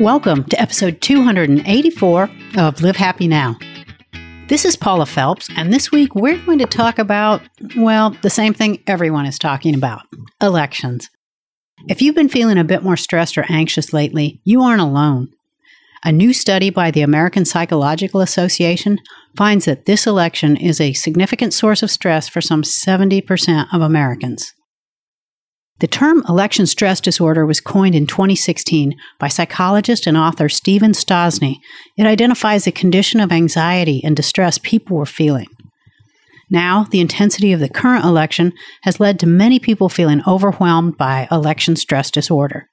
Welcome to episode 284 of Live Happy Now. This is Paula Phelps, and this week we're going to talk about, well, the same thing everyone is talking about elections. If you've been feeling a bit more stressed or anxious lately, you aren't alone. A new study by the American Psychological Association finds that this election is a significant source of stress for some 70% of Americans. The term election stress disorder was coined in 2016 by psychologist and author Steven Stosny. It identifies a condition of anxiety and distress people were feeling. Now, the intensity of the current election has led to many people feeling overwhelmed by election stress disorder.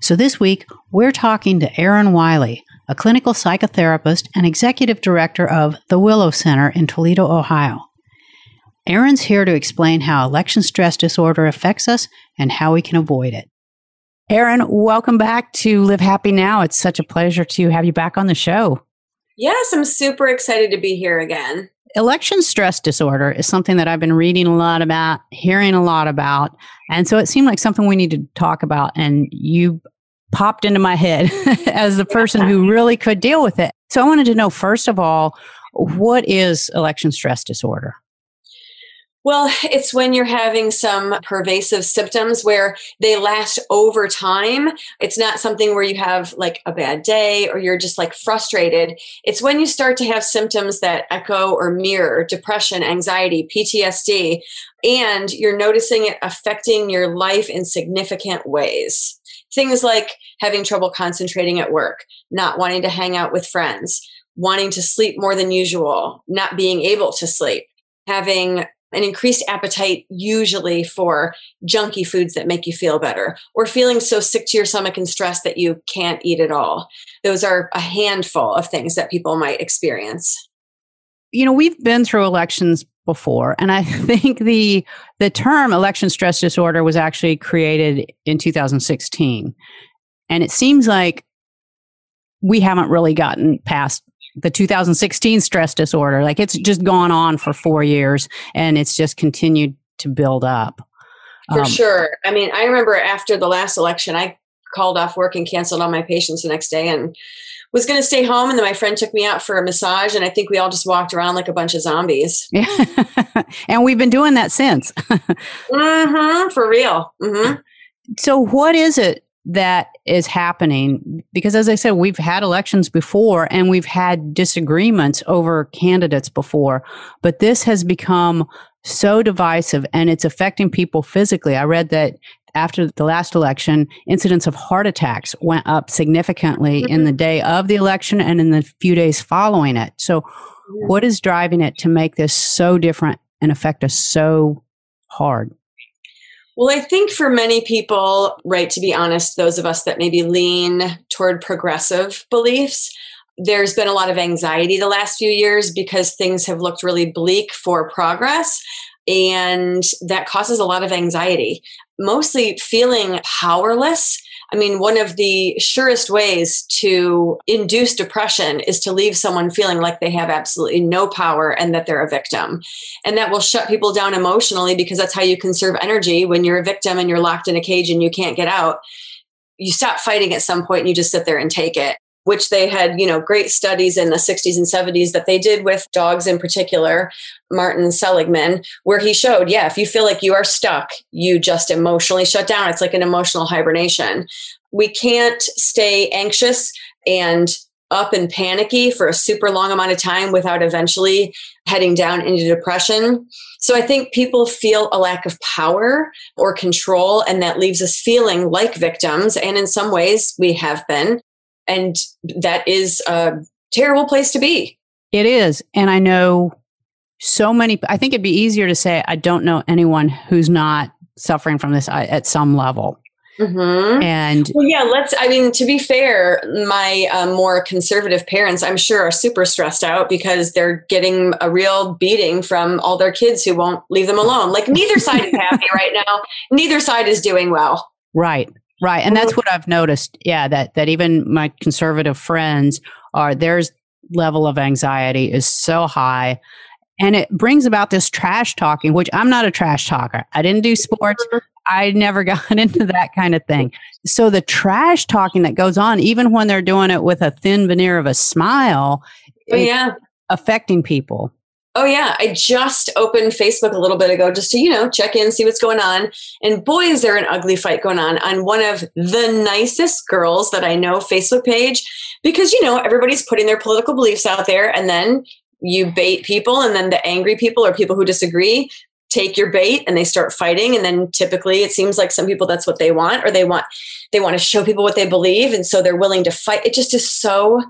So, this week, we're talking to Erin Wiley, a clinical psychotherapist and executive director of the Willow Center in Toledo, Ohio. Erin's here to explain how election stress disorder affects us and how we can avoid it. Erin, welcome back to Live Happy Now. It's such a pleasure to have you back on the show. Yes, I'm super excited to be here again. Election stress disorder is something that I've been reading a lot about, hearing a lot about. And so it seemed like something we need to talk about. And you popped into my head as the person who really could deal with it. So I wanted to know, first of all, what is election stress disorder? Well, it's when you're having some pervasive symptoms where they last over time. It's not something where you have like a bad day or you're just like frustrated. It's when you start to have symptoms that echo or mirror depression, anxiety, PTSD, and you're noticing it affecting your life in significant ways. Things like having trouble concentrating at work, not wanting to hang out with friends, wanting to sleep more than usual, not being able to sleep, having an increased appetite usually for junky foods that make you feel better or feeling so sick to your stomach and stressed that you can't eat at all. Those are a handful of things that people might experience. You know we've been through elections before and i think the the term election stress disorder was actually created in 2016 and it seems like we haven't really gotten past the 2016 stress disorder. Like it's just gone on for four years and it's just continued to build up. For um, sure. I mean, I remember after the last election, I called off work and canceled all my patients the next day and was going to stay home. And then my friend took me out for a massage. And I think we all just walked around like a bunch of zombies. Yeah. and we've been doing that since. mm-hmm, for real. Mm-hmm. So, what is it that is happening because as i said we've had elections before and we've had disagreements over candidates before but this has become so divisive and it's affecting people physically. I read that after the last election incidents of heart attacks went up significantly mm-hmm. in the day of the election and in the few days following it. So what is driving it to make this so different and affect us so hard well, I think for many people, right, to be honest, those of us that maybe lean toward progressive beliefs, there's been a lot of anxiety the last few years because things have looked really bleak for progress. And that causes a lot of anxiety, mostly feeling powerless I mean, one of the surest ways to induce depression is to leave someone feeling like they have absolutely no power and that they're a victim. And that will shut people down emotionally because that's how you conserve energy when you're a victim and you're locked in a cage and you can't get out. You stop fighting at some point and you just sit there and take it which they had, you know, great studies in the 60s and 70s that they did with dogs in particular, Martin Seligman, where he showed, yeah, if you feel like you are stuck, you just emotionally shut down. It's like an emotional hibernation. We can't stay anxious and up and panicky for a super long amount of time without eventually heading down into depression. So I think people feel a lack of power or control, and that leaves us feeling like victims. And in some ways, we have been. And that is a terrible place to be. It is. And I know so many, I think it'd be easier to say, I don't know anyone who's not suffering from this uh, at some level. Mm-hmm. And well, yeah, let's. I mean, to be fair, my um, more conservative parents, I'm sure, are super stressed out because they're getting a real beating from all their kids who won't leave them alone. Like, neither side is happy right now. Neither side is doing well. Right. Right. And that's what I've noticed. Yeah, that that even my conservative friends are their level of anxiety is so high. And it brings about this trash talking, which I'm not a trash talker. I didn't do sports. I never got into that kind of thing. So the trash talking that goes on, even when they're doing it with a thin veneer of a smile, oh, yeah. affecting people. Oh yeah, I just opened Facebook a little bit ago just to, you know, check in, see what's going on. And boy, is there an ugly fight going on on one of the nicest girls that I know Facebook page because you know, everybody's putting their political beliefs out there and then you bait people and then the angry people or people who disagree take your bait and they start fighting. And then typically it seems like some people that's what they want or they want they want to show people what they believe. And so they're willing to fight. It just is so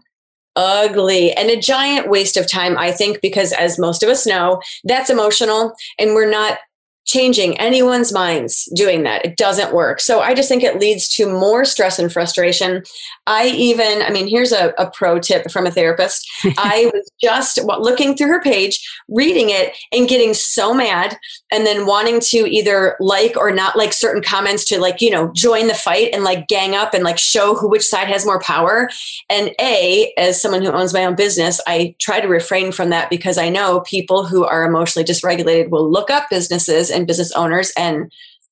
ugly and a giant waste of time i think because as most of us know that's emotional and we're not changing anyone's minds doing that. It doesn't work. So I just think it leads to more stress and frustration. I even, I mean, here's a, a pro tip from a therapist. I was just looking through her page, reading it, and getting so mad, and then wanting to either like or not like certain comments to like, you know, join the fight and like gang up and like show who which side has more power. And A, as someone who owns my own business, I try to refrain from that because I know people who are emotionally dysregulated will look up businesses and business owners and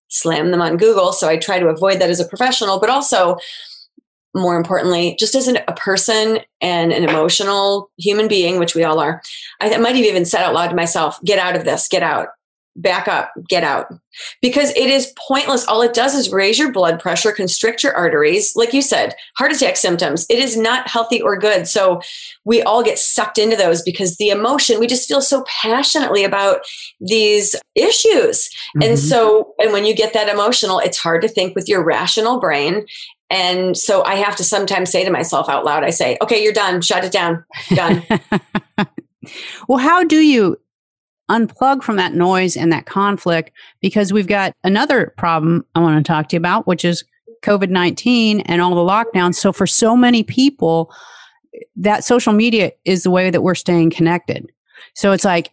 slam them on Google. So I try to avoid that as a professional, but also more importantly, just as an, a person and an emotional human being, which we all are, I might have even said out loud to myself, get out of this, get out back up, get out. Because it is pointless. All it does is raise your blood pressure, constrict your arteries. Like you said, heart attack symptoms. It is not healthy or good. So we all get sucked into those because the emotion, we just feel so passionately about these issues. Mm-hmm. And so, and when you get that emotional, it's hard to think with your rational brain. And so I have to sometimes say to myself out loud, I say, okay, you're done, shut it down, done. well, how do you unplug from that noise and that conflict because we've got another problem I want to talk to you about, which is COVID 19 and all the lockdowns. So, for so many people, that social media is the way that we're staying connected. So, it's like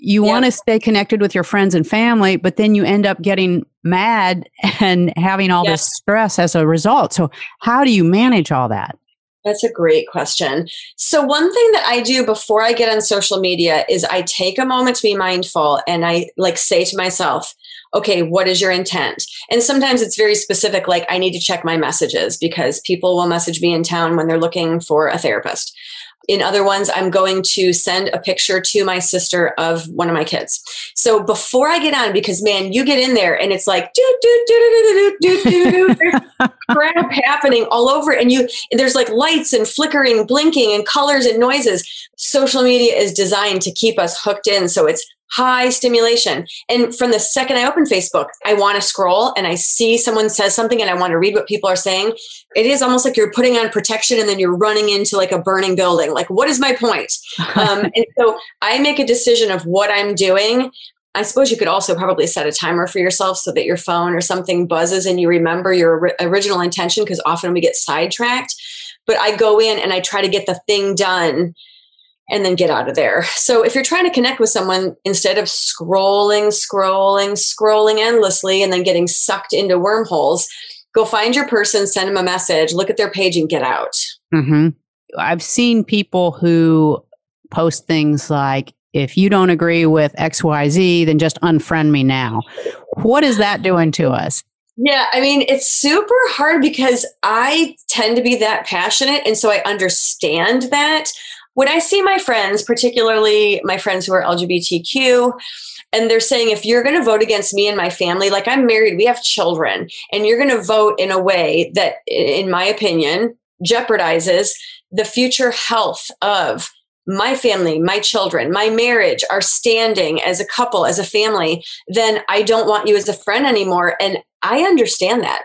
you yep. want to stay connected with your friends and family, but then you end up getting mad and having all this stress as a result. So, how do you manage all that? That's a great question. So, one thing that I do before I get on social media is I take a moment to be mindful and I like say to myself, okay, what is your intent? And sometimes it's very specific, like I need to check my messages because people will message me in town when they're looking for a therapist. In other ones, I'm going to send a picture to my sister of one of my kids. So before I get on, because man, you get in there and it's like do do do do do do do do do crap happening all over, and you there's like lights and flickering, blinking, and colors and noises. Social media is designed to keep us hooked in, so it's high stimulation. And from the second I open Facebook, I want to scroll and I see someone says something and I want to read what people are saying. It is almost like you're putting on protection and then you're running into like a burning building. Like, what is my point? um, and so I make a decision of what I'm doing. I suppose you could also probably set a timer for yourself so that your phone or something buzzes and you remember your original intention because often we get sidetracked. But I go in and I try to get the thing done and then get out of there. So if you're trying to connect with someone, instead of scrolling, scrolling, scrolling endlessly and then getting sucked into wormholes, go find your person, send them a message, look at their page, and get out. Mm-hmm. I've seen people who post things like, if you don't agree with XYZ, then just unfriend me now. What is that doing to us? Yeah, I mean, it's super hard because I tend to be that passionate. And so I understand that when I see my friends, particularly my friends who are LGBTQ, and they're saying if you're going to vote against me and my family like i'm married we have children and you're going to vote in a way that in my opinion jeopardizes the future health of my family my children my marriage our standing as a couple as a family then i don't want you as a friend anymore. And i understand that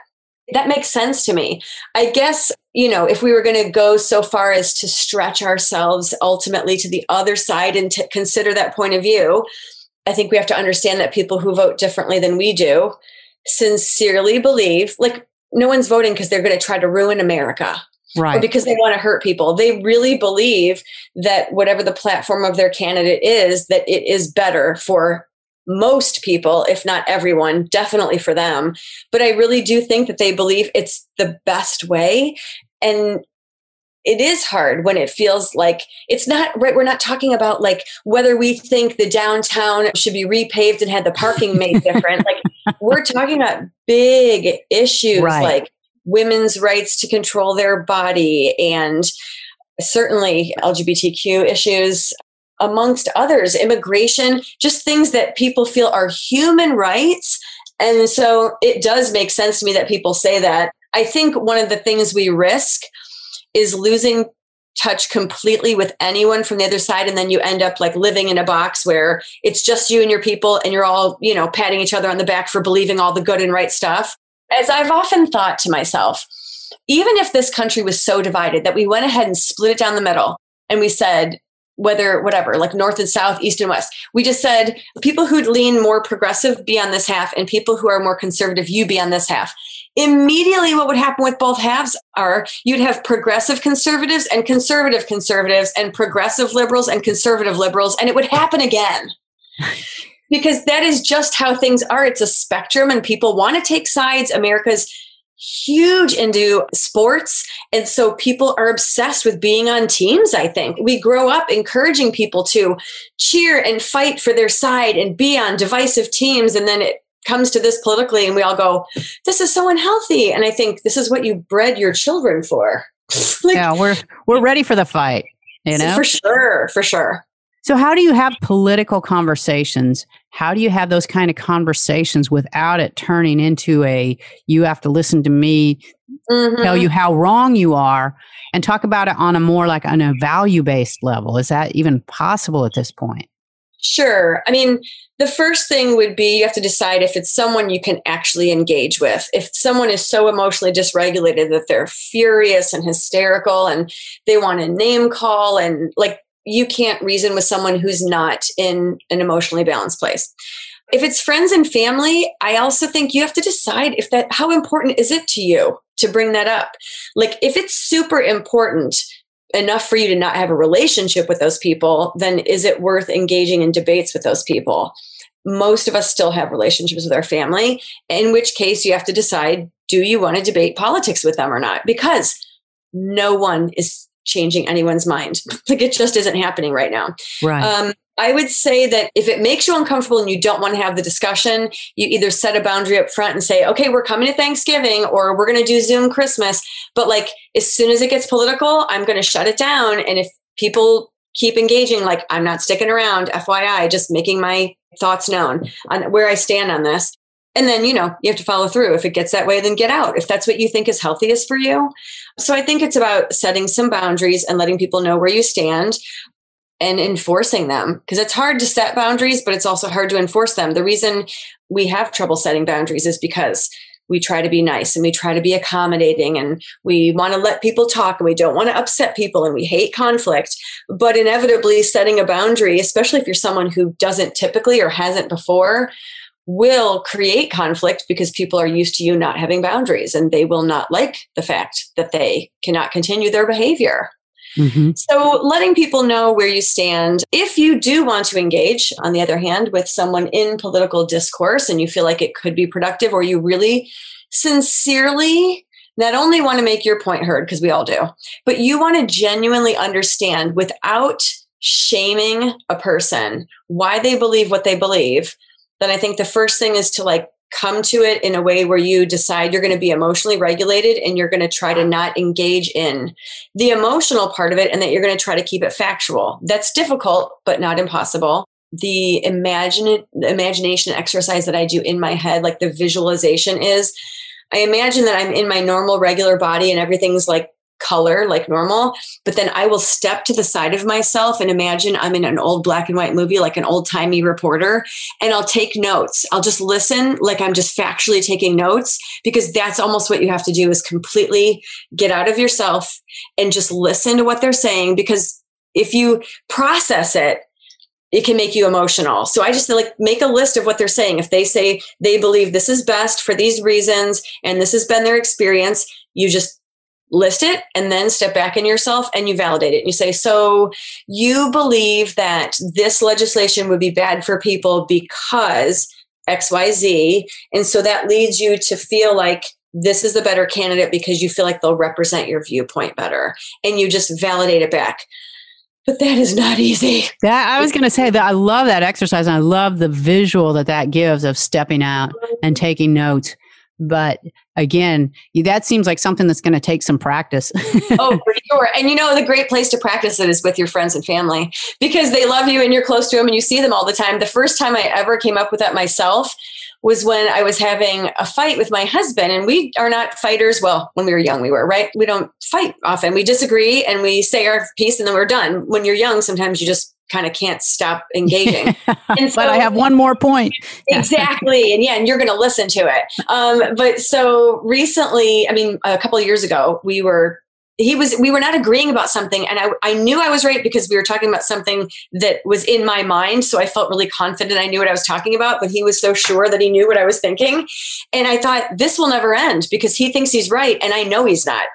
that makes sense to me. I guess, you know, if we were going to go so far as to stretch ourselves ultimately to the other side and to consider that point of view, I think we have to understand that people who vote differently than we do sincerely believe, like, no one's voting because they're going to try to ruin America. Right. Or because they want to hurt people. They really believe that whatever the platform of their candidate is, that it is better for most people, if not everyone, definitely for them. But I really do think that they believe it's the best way. And it is hard when it feels like it's not right. We're not talking about like whether we think the downtown should be repaved and had the parking made different. like we're talking about big issues Right. like women's rights to control their body and certainly LGBTQ issues, amongst others, immigration, just things that people feel are human rights. And so it does make sense to me that people say that. I think one of the things we risk is losing touch completely with anyone from the other side and then you end up like living in a box where it's just you and your people and you're all you know patting each other on the back for believing all the good and right stuff as i've often thought to myself even if this country was so divided that we went ahead and split it down the middle and we said whether whatever like north and south east and west. We just said people who'd lean more progressive be on this half and people who are more conservative you be on this half. Immediately what would happen with both halves are you'd have progressive conservatives and conservative conservatives and progressive liberals and conservative liberals and it would happen again. Because that is just how things are. It's a spectrum and people want to take sides. America's huge into sports. And so people are obsessed with being on teams i think. We grow up encouraging people to cheer and fight for their side and be on divisive teams. And then it comes to this politically and we all go this is so unhealthy. And i think this is what you bred your children for. Like, yeah, we're we're ready for the fight. You know, for sure for sure So, how do you have political conversations? How do you have those kind of conversations without it turning into a you have to listen to me Mhm. tell you how wrong you are and talk about it on a more like on a value based level? Is that even possible at this point? Sure. I mean, the first thing would be you have to decide if it's someone you can actually engage with. If someone is so emotionally dysregulated that they're furious and hysterical and they want to name call and like you can't reason with someone who's not in an emotionally balanced place. If it's friends and family, I also think you have to decide if that how important is it to you to bring that up. Like if it's super important enough for you to not have a relationship with those people, then is it worth engaging in debates with those people? Most of us still have relationships with our family, in which case you have to decide do you want to debate politics with them or not? Because no one is changing anyone's mind. like it just isn't happening right now. Right. Um, I would say that if it makes you uncomfortable and you don't want to have the discussion, you either set a boundary up front and say, okay, we're coming to Thanksgiving or we're going to do Zoom Christmas. But like as soon as it gets political, I'm going to shut it down. And if people keep engaging, like I'm not sticking around, FYI, just making my thoughts known on where I stand on this. And then, you know, you have to follow through. If it gets that way, then get out. If that's what you think is healthiest for you. So I think it's about setting some boundaries and letting people know where you stand and enforcing them because it's hard to set boundaries, but it's also hard to enforce them. The reason we have trouble setting boundaries is because we try to be nice and we try to be accommodating and we want to let people talk and we don't want to upset people and we hate conflict. But inevitably, setting a boundary, especially if you're someone who doesn't typically or hasn't before, will create conflict because people are used to you not having boundaries and they will not like the fact that they cannot continue their behavior. hmm So, letting people know where you stand. If you do want to engage, on the other hand, with someone in political discourse and you feel like it could be productive, or you really sincerely not only want to make your point heard, because we all do, but you want to genuinely understand without shaming a person why they believe what they believe, then I think the first thing is to like come to it in a way where you decide you're going to be emotionally regulated and you're going to try to not engage in the emotional part of it and that you're going to try to keep it factual. That's difficult, but not impossible. The imagine imagination exercise that I do in my head, like the visualization is I imagine that I'm in my normal regular body and everything's like color like normal but then i will step to the side of myself and imagine i'm in an old black and white movie like an old timey reporter and i'll take notes i'll just listen like i'm just factually taking notes because that's almost what you have to do is completely get out of yourself and just listen to what they're saying because if you process it it can make you emotional. So I just like make a list of what they're saying. If they say they believe this is best for these reasons and this has been their experience, you just list it and then step back in yourself and you validate it. And you say, So you believe that this legislation would be bad for people because XYZ. And so that leads you to feel like this is the better candidate because you feel like they'll represent your viewpoint better. And you just validate it back but that is not easy. That I was going to say that I love that exercise and I love the visual that that gives of stepping out and taking notes. But again, that seems like something that's going to take some practice. oh, for sure. And you know, the great place to practice it is with your friends and family because they love you and you're close to them and you see them all the time. The first time I ever came up with that myself was when I was having a fight with my husband. And we are not fighters. Well, when we were young, we were, right? We don't fight often. We disagree and we say our piece and then we're done. When you're young, sometimes you just kind of can't stop engaging. So, but I have one more point. exactly. And yeah, and you're going to listen to it. Um, but so recently, I mean, a couple of years ago, we were he was we were not agreeing about something and I, I knew i was right because we were talking about something that was in my mind so i felt really confident i knew what i was talking about but he was so sure that he knew what i was thinking and i thought this will never end because he thinks he's right and i know he's not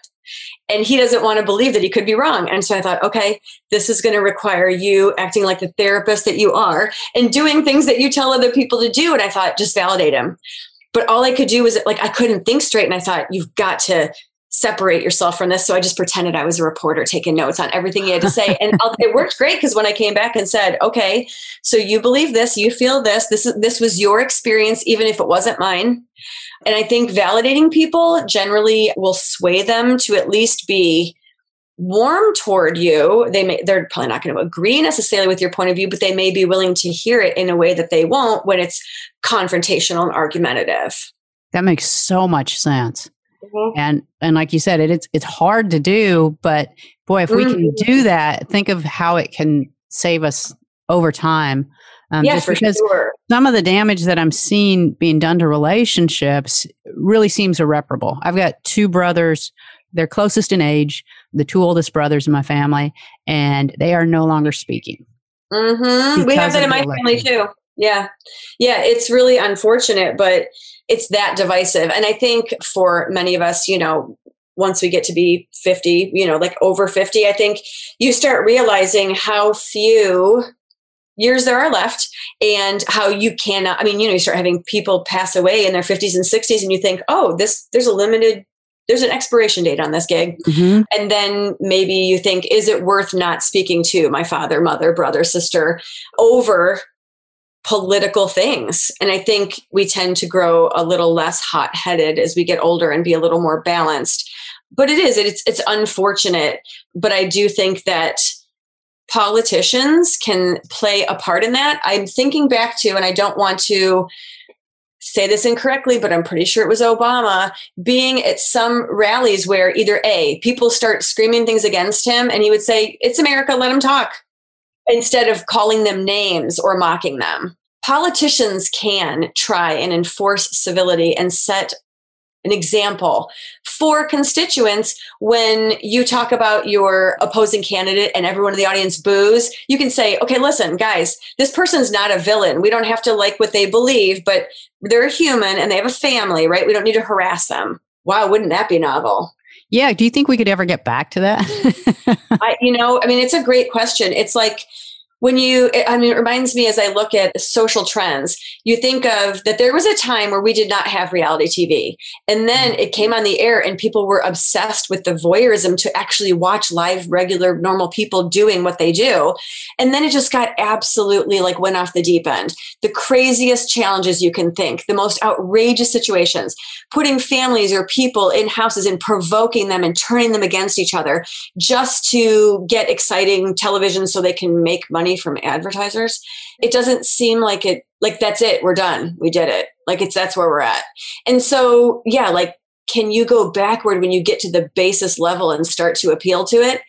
and he doesn't want to believe that he could be wrong. And so i thought okay this is going to require you acting like the therapist that you are and doing things that you tell other people to do. And i thought just validate him. But all I could do was like I couldn't think straight, and I thought you've got to separate yourself from this. So I just pretended I was a reporter taking notes on everything he had to say. And it worked great because when I came back and said, okay, so you believe this, you feel this, this is, this was your experience, even if it wasn't mine. And I think validating people generally will sway them to at least be warm toward you they may they're probably not going to agree necessarily with your point of view but they may be willing to hear it in a way that they won't when it's confrontational and argumentative that makes so much sense Mm-hmm. And and like you said, it, it's it's hard to do, but boy, if we can mm-hmm. do that, think of how it can save us over time. Um, yes, for sure. Some of the damage that I'm seeing being done to relationships really seems irreparable. I've got two brothers; they're closest in age, the two oldest brothers in my family, and they are no longer speaking. Mm-hmm. We have that in my family too. Yeah. Yeah. It's really unfortunate, but it's that divisive. And I think for many of us, you know, once we get to be 50, you know, like over 50, I think you start realizing how few years there are left and how you cannot, I mean, you know, you start having people pass away in their 50s and 60s and you think, oh, this, there's a limited there's an expiration date on this gig. Mm-hmm. And then maybe you think, is it worth not speaking to my father, mother, brother, sister over political things. And I think we tend to grow a little less hot headed as we get older and be a little more balanced. But it is, it's, it's unfortunate. But I do think that politicians can play a part in that. I'm thinking back to, and I don't want to say this incorrectly, but I'm pretty sure it was Obama being at some rallies where either A, people start screaming things against him, and he would say, It's America, let him talk instead of calling them names or mocking them. Politicians can try and enforce civility and set an example for constituents. When you talk about your opposing candidate and everyone in the audience boos you can say okay listen guys this person's not a villain. We don't have to like what they believe but they're a human and they have a family right? We don't need to harass them. Wow wouldn't that be novel? Yeah do you think we could ever get back to that? I, you know i mean it's a great question. It's like when you i mean it reminds me as i look at social trends you think of that there was a time where we did not have reality tv and then it came on the air and people were obsessed with the voyeurism to actually watch live regular normal people doing what they do. And then it just got absolutely like went off the deep end. The craziest challenges you can think the most outrageous situations putting families or people in houses and provoking them and turning them against each other just to get exciting television so they can make money money from advertisers, it doesn't seem like it like that's it, we're done. We did it. Like it's that's where we're at. And so, yeah, like can you go backward when you get to the basis level and start to appeal to it?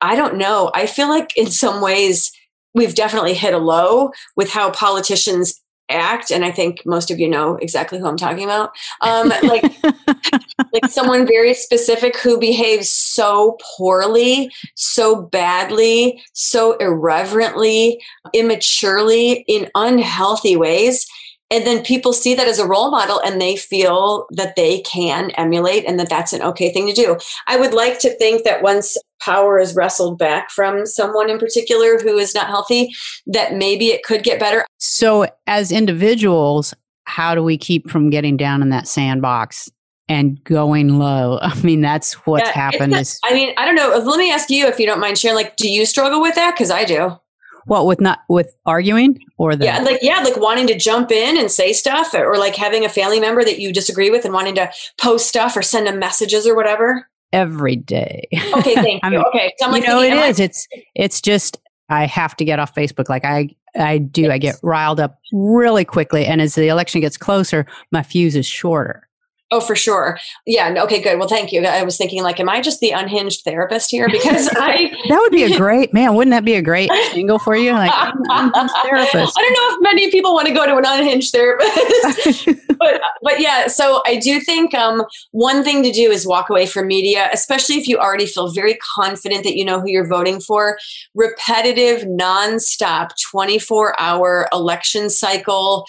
I don't know. I feel like in some ways we've definitely hit a low with how politicians act and i think most of you know exactly who i'm talking about. Um, like like someone very specific who behaves so poorly so badly so irreverently immaturely in unhealthy ways and then people see that as a role model and they feel that they can emulate and that that's an okay thing to do i would like to think that once power is wrestled back from someone in particular who is not healthy that maybe it could get better so as individuals how do we keep from getting down in that sandbox and going low. I mean, that's what's yeah, happened. is, I mean, I don't know. Let me ask you if you don't mind sharing. Like, do you struggle with that? Because I do. What with not with arguing or the yeah, like yeah, like wanting to jump in and say stuff, or like having a family member that you disagree with and wanting to post stuff or send them messages or whatever. Every day. Okay, thank you. okay, so I'm like, you know, it is. I- it's it's just I have to get off Facebook. Like I I do. Yes. I get riled up really quickly, and as the election gets closer, my fuse is shorter. Oh, for sure. Yeah. Okay. Good. Well, thank you. I was thinking, like, am I just the unhinged therapist here? Because I that would be a great man. Wouldn't that be a great angle for you? Like, therapist. I don't know if many people want to go to an unhinged therapist, but but yeah. So I do think um, one thing to do is walk away from media, especially if you already feel very confident that you know who you're voting for. Repetitive, nonstop, twenty four hour election cycle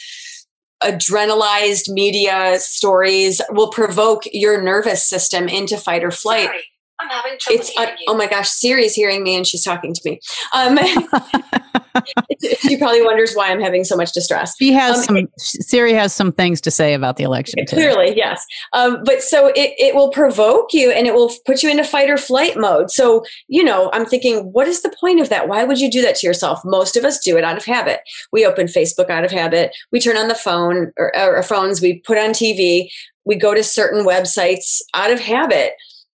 adrenalized media stories will provoke your nervous system into fight or flight. Sorry. I'm having trouble. It's uh, oh my gosh, Siri's hearing me and she's talking to me. Um, she probably wonders why I'm having so much distress. She has um, some. Siri has some things to say about the election. Clearly, yes. Um, but so it it will provoke you and it will put you into fight or flight mode. So you know, I'm thinking, what is the point of that? Why would you do that to yourself? Most of us do it out of habit. We open Facebook out of habit. We turn on the phone or, or our phones. We put on TV. We go to certain websites out of habit.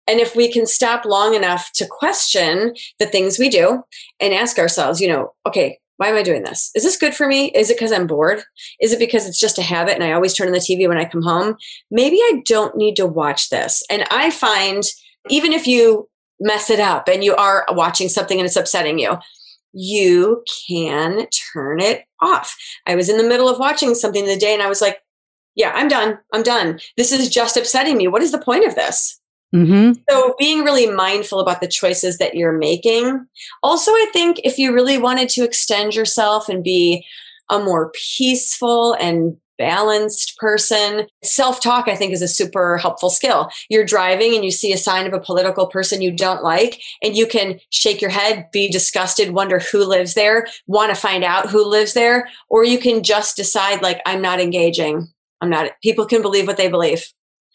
And if we can stop long enough to question the things we do and ask ourselves, you know, okay, why am I doing this? Is this good for me? Is it because I'm bored? Is it because it's just a habit and I always turn on the TV when I come home? Maybe I don't need to watch this. And I find even if you mess it up and you are watching something and it's upsetting you, you can turn it off. I was in the middle of watching something the day and I was like, yeah, I'm done. I'm done. This is just upsetting me. What is the point of this? Mm-hmm. So, being really mindful about the choices that you're making. Also, I think if you really wanted to extend yourself and be a more peaceful and balanced person, self talk, I think, is a super helpful skill. You're driving and you see a sign of a political person you don't like, and you can shake your head, be disgusted, wonder who lives there, want to find out who lives there, or you can just decide, like, I'm not engaging. I'm not, people can believe what they believe.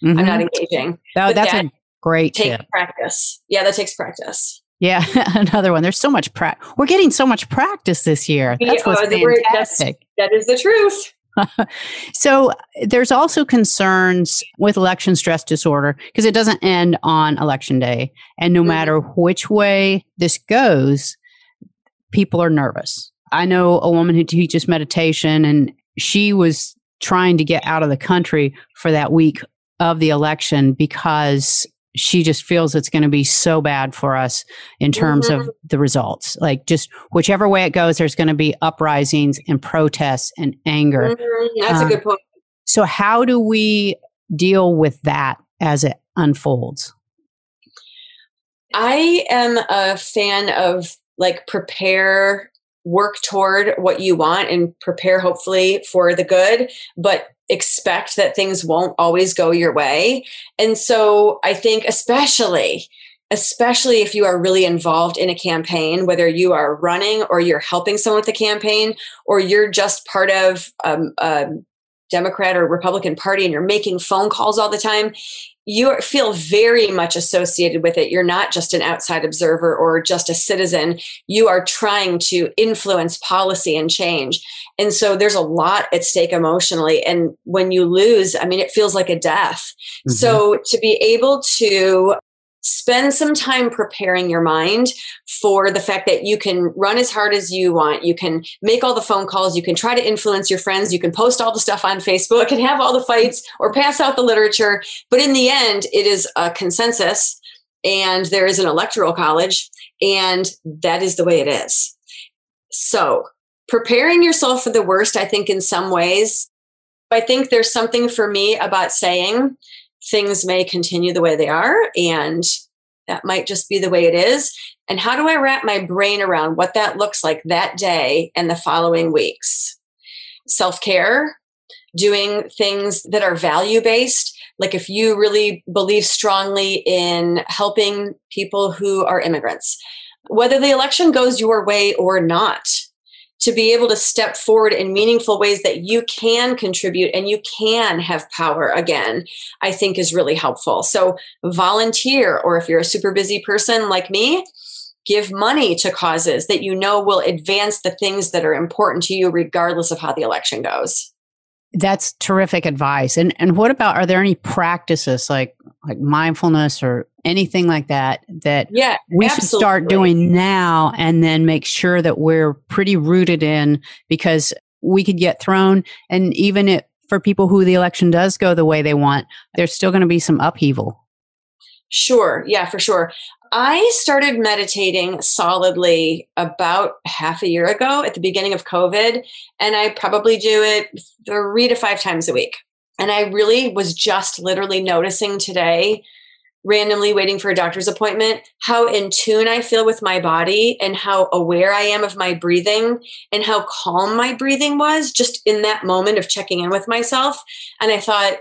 Mm-hmm. I'm not engaging. Oh, that's that, a Great take tip. practice. Yeah, that takes practice. Yeah, another one. There's so much practice. We're getting so much practice this year. That's what's fantastic. That's, that is the truth. so there's also concerns with election stress disorder because it doesn't end on election day, and no mm-hmm. matter which way this goes, people are nervous. I know a woman who teaches meditation, and she was trying to get out of the country for that week of the election because she just feels it's going to be so bad for us in terms mm-hmm. of the results. Like, just whichever way it goes, there's going to be uprisings and protests and anger. Mm-hmm. That's um, a good point. So, how do we deal with that as it unfolds? I am a fan of like prepare, work toward what you want and prepare hopefully for the good, but expect that things won't always go your way. And so I think, especially, especially if you are really involved in a campaign, whether you are running or you're helping someone with the campaign, or you're just part of um, a Democrat or Republican Party and you're making phone calls all the time, you feel very much associated with it. You're not just an outside observer or just a citizen. You are trying to influence policy and change. And so there's a lot at stake emotionally. And when you lose, I mean, it feels like a death. Mm-hmm. So to be able to spend some time preparing your mind for the fact that you can run as hard as you want. You can make all the phone calls. You can try to influence your friends. You can post all the stuff on Facebook and have all the fights or pass out the literature. But in the end, it is a consensus and there is an electoral college and that is the way it is. So preparing yourself for the worst, I think in some ways, I think there's something for me about saying, things may continue the way they are and that might just be the way it is. And how do I wrap my brain around what that looks like that day and the following weeks? Self care, doing things that are value based. Like if you really believe strongly in helping people who are immigrants, whether the election goes your way or not, to be able to step forward in meaningful ways that you can contribute and you can have power again, I think is really helpful. So volunteer, or if you're a super busy person like me, give money to causes that you know will advance the things that are important to you, regardless of how the election goes. That's terrific advice. And and what about are there any practices like like mindfulness or anything like that that yeah, we absolutely. should start doing now and then make sure that we're pretty rooted in because we could get thrown and even it, for people who the election does go the way they want, there's still going to be some upheaval. Sure. Yeah, for sure. I started meditating solidly about half a year ago at the beginning of COVID, and I probably do it three to five times a week. And I really was just literally noticing today, randomly waiting for a doctor's appointment, how in tune I feel with my body and how aware I am of my breathing and how calm my breathing was just in that moment of checking in with myself. And I thought,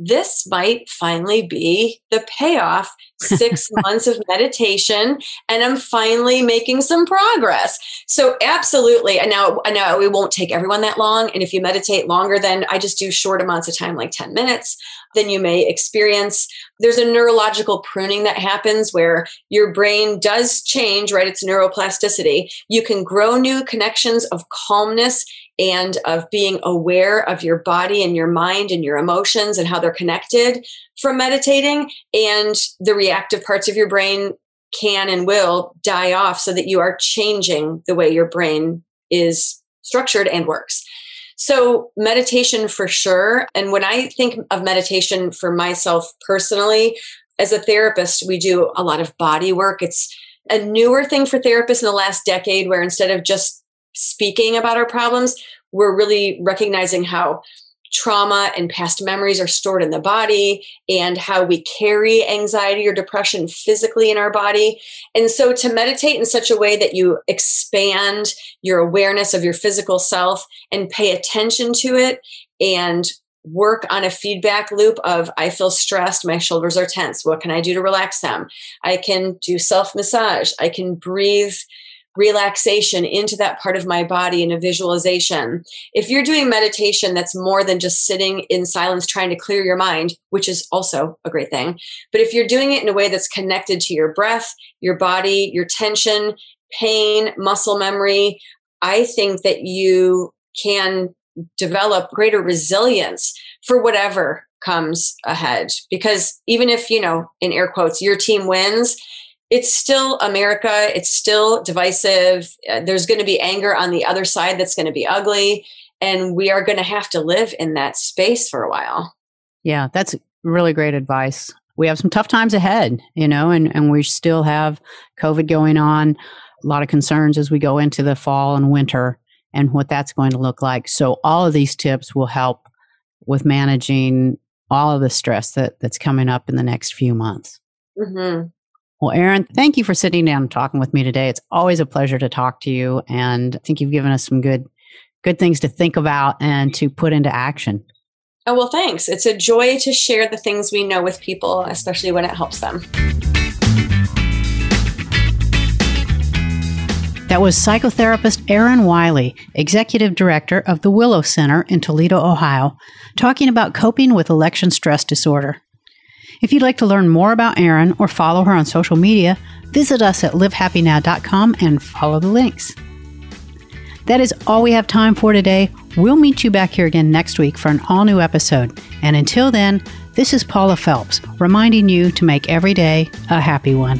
this might finally be the payoff six months of meditation and i'm finally making some progress. So absolutely and now i know it won't take everyone that long and if you meditate longer than i just do short amounts of time like 10 minutes then you may experience there's a neurological pruning that happens where your brain does change right? It's neuroplasticity. You can grow new connections of calmness and of being aware of your body and your mind and your emotions and how they're connected from meditating. And the reactive parts of your brain can and will die off so that you are changing the way your brain is structured and works. So, meditation for sure. And when I think of meditation for myself personally, as a therapist, we do a lot of body work. It's a newer thing for therapists in the last decade where instead of just speaking about our problems, we're really recognizing how trauma and past memories are stored in the body and how we carry anxiety or depression physically in our body. And so to meditate in such a way that you expand your awareness of your physical self and pay attention to it and work on a feedback loop of I feel stressed, my shoulders are tense. What can I do to relax them? I can do self massage. I can breathe relaxation into that part of my body in a visualization. If you're doing meditation that's more than just sitting in silence trying to clear your mind, which is also a great thing, but if you're doing it in a way that's connected to your breath, your body, your tension, pain, muscle memory, I think that you can develop greater resilience for whatever comes ahead because even if you know in air quotes your team wins it's still America. It's still divisive. Uh, there's going to be anger on the other side that's going to be ugly. And we are going to have to live in that space for a while. Yeah, that's really great advice. We have some tough times ahead, you know, and, and we still have COVID going on, a lot of concerns as we go into the fall and winter and what that's going to look like. So, all of these tips will help with managing all of the stress that, that's coming up in the next few months. Mm-hmm. Well, Erin, thank you for sitting down and talking with me today. It's always a pleasure to talk to you, and I think you've given us some good, good things to think about and to put into action. Oh well, thanks. It's a joy to share the things we know with people, especially when it helps them. That was psychotherapist Erin Wiley, Executive Director of the Willow Center in Toledo, Ohio, talking about coping with election stress disorder. If you'd like to learn more about Erin or follow her on social media, visit us at livehappynow.com and follow the links. That is all we have time for today. We'll meet you back here again next week for an all new episode. And until then, this is Paula Phelps reminding you to make every day a happy one.